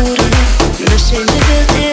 couronne, monsieur de Verdier.